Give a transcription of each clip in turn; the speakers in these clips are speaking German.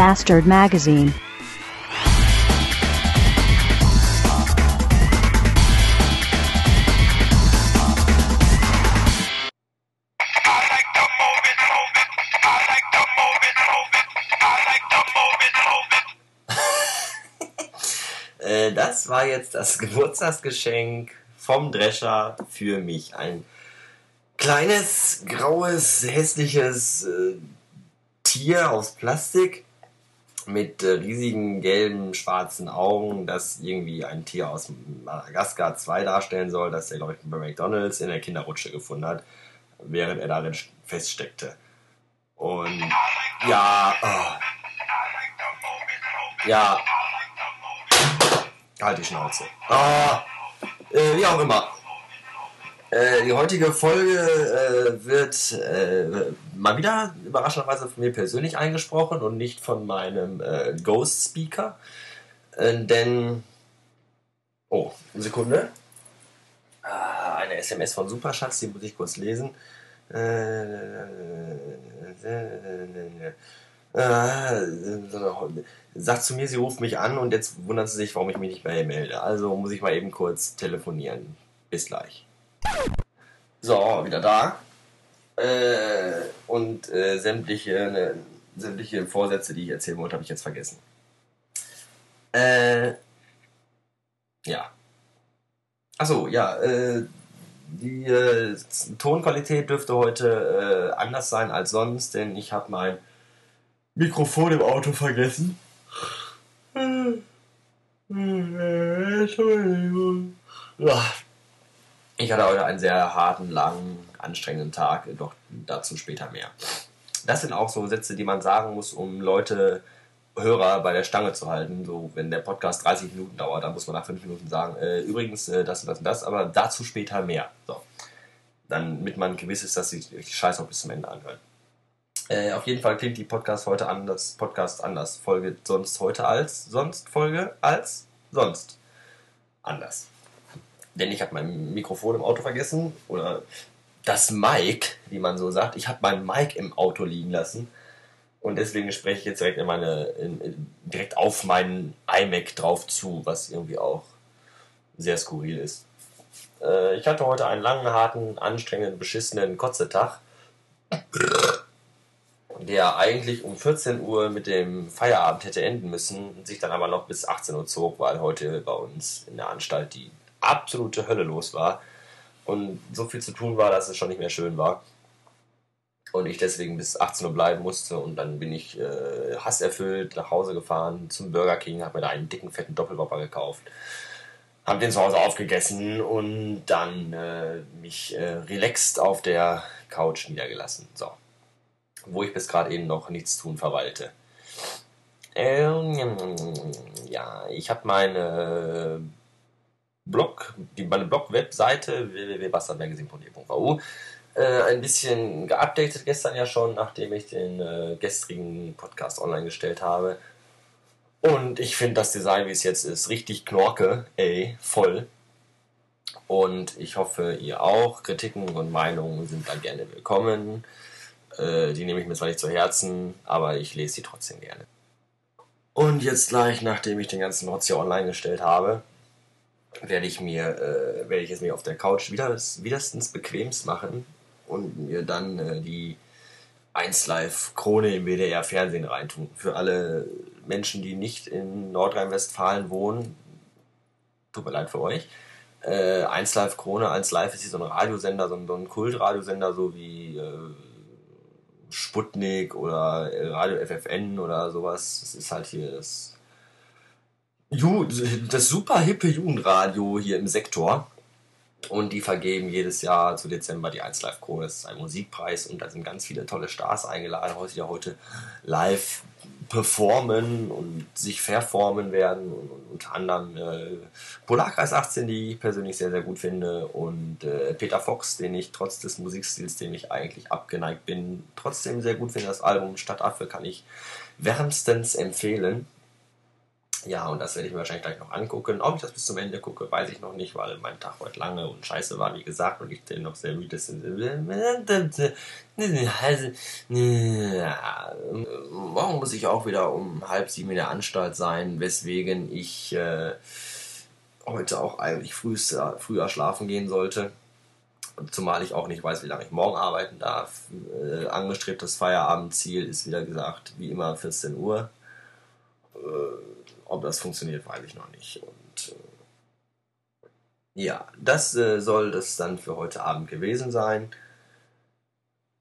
Bastard Magazine. Äh, das war jetzt das Geburtstagsgeschenk vom Drescher für mich. Ein kleines, graues, hässliches äh, Tier aus Plastik mit äh, riesigen gelben, schwarzen Augen, das irgendwie ein Tier aus Madagaskar 2 darstellen soll, das er, glaube ich, bei McDonalds in der Kinderrutsche gefunden hat, während er darin feststeckte. Und ja, oh. ja, halt die Schnauze. Ah, äh, wie auch immer. Äh, die heutige Folge äh, wird äh, mal wieder überraschenderweise von mir persönlich eingesprochen und nicht von meinem äh, Ghost Speaker. Äh, denn. Oh, eine Sekunde. Ah, eine SMS von Superschatz, die muss ich kurz lesen. sagt zu mir, sie ruft mich an und jetzt wundert sie sich, warum ich mich nicht bei ihr melde. Also muss ich mal eben kurz telefonieren. Bis gleich. So, wieder da. Äh, und äh, sämtliche, ne, sämtliche Vorsätze, die ich erzählen wollte, habe ich jetzt vergessen. Äh, ja. Achso, ja, äh, die äh, Tonqualität dürfte heute äh, anders sein als sonst, denn ich habe mein Mikrofon im Auto vergessen. Entschuldigung. Ich hatte heute einen sehr harten, langen, anstrengenden Tag, doch dazu später mehr. Das sind auch so Sätze, die man sagen muss, um Leute, Hörer bei der Stange zu halten. So, wenn der Podcast 30 Minuten dauert, dann muss man nach 5 Minuten sagen, äh, übrigens äh, das und das und das, aber dazu später mehr. So. Damit man gewiss ist, dass sie die Scheiße auch bis zum Ende anhören. Äh, auf jeden Fall klingt die Podcast heute anders, Podcast anders. Folge sonst heute als sonst, Folge als sonst anders. Denn ich habe mein Mikrofon im Auto vergessen oder das Mic, wie man so sagt. Ich habe mein Mic im Auto liegen lassen und deswegen spreche ich jetzt direkt in meine in, direkt auf meinen iMac drauf zu, was irgendwie auch sehr skurril ist. Äh, ich hatte heute einen langen, harten, anstrengenden, beschissenen Kotzetag der eigentlich um 14 Uhr mit dem Feierabend hätte enden müssen, sich dann aber noch bis 18 Uhr zog, weil heute bei uns in der Anstalt die absolute Hölle los war und so viel zu tun war, dass es schon nicht mehr schön war. Und ich deswegen bis 18 Uhr bleiben musste und dann bin ich äh, hasserfüllt nach Hause gefahren zum Burger King, habe mir da einen dicken, fetten Doppelwopper gekauft, habe den zu Hause aufgegessen und dann äh, mich äh, relaxed auf der Couch niedergelassen. So wo ich bis gerade eben noch nichts tun verwalte. Ähm, ja, ich habe meine Blog, die, meine Blog-Webseite www.wassermagazin.de.vu äh, ein bisschen geupdatet gestern ja schon, nachdem ich den äh, gestrigen Podcast online gestellt habe. Und ich finde das Design, wie es jetzt ist, richtig knorke, ey, voll. Und ich hoffe, ihr auch. Kritiken und Meinungen sind da gerne willkommen. Äh, die nehme ich mir zwar nicht zu Herzen, aber ich lese sie trotzdem gerne. Und jetzt gleich, nachdem ich den ganzen Rotz hier online gestellt habe, werde ich mir, äh, werde ich es mir auf der Couch wieder, widerstens bequemst machen und mir dann äh, die 1 Live Krone im WDR Fernsehen reintun. Für alle Menschen, die nicht in Nordrhein-Westfalen wohnen, tut mir leid für euch. Äh, 1 Live Krone, 1 Live ist hier so ein Radiosender, so ein, so ein Kultradiosender, so wie äh, Sputnik oder Radio FFN oder sowas. Das ist halt hier das, das super hippe Jugendradio hier im Sektor. Und die vergeben jedes Jahr zu Dezember die 1 Live Krone. Das ist ein Musikpreis und da sind ganz viele tolle Stars eingeladen, heute ja heute live performen und sich verformen werden. Und unter anderem äh, Polarkreis 18, die ich persönlich sehr, sehr gut finde. Und äh, Peter Fox, den ich trotz des Musikstils, dem ich eigentlich abgeneigt bin, trotzdem sehr gut finde. Das Album Stadtaffe kann ich wärmstens empfehlen. Ja, und das werde ich mir wahrscheinlich gleich noch angucken. Ob ich das bis zum Ende gucke, weiß ich noch nicht, weil mein Tag heute lange und scheiße war, wie gesagt, und ich den noch sehr müde Morgen muss ich auch wieder um halb sieben in der Anstalt sein, weswegen ich äh, heute auch eigentlich früher, früher schlafen gehen sollte. Zumal ich auch nicht weiß, wie lange ich morgen arbeiten darf. Äh, angestrebtes Feierabendziel ist wieder gesagt, wie immer 14 Uhr. Ob das funktioniert, weiß ich noch nicht. Und äh, ja, das äh, soll das dann für heute Abend gewesen sein.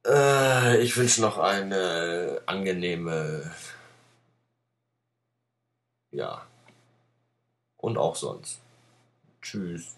Äh, ich wünsche noch eine angenehme. Ja. Und auch sonst. Tschüss.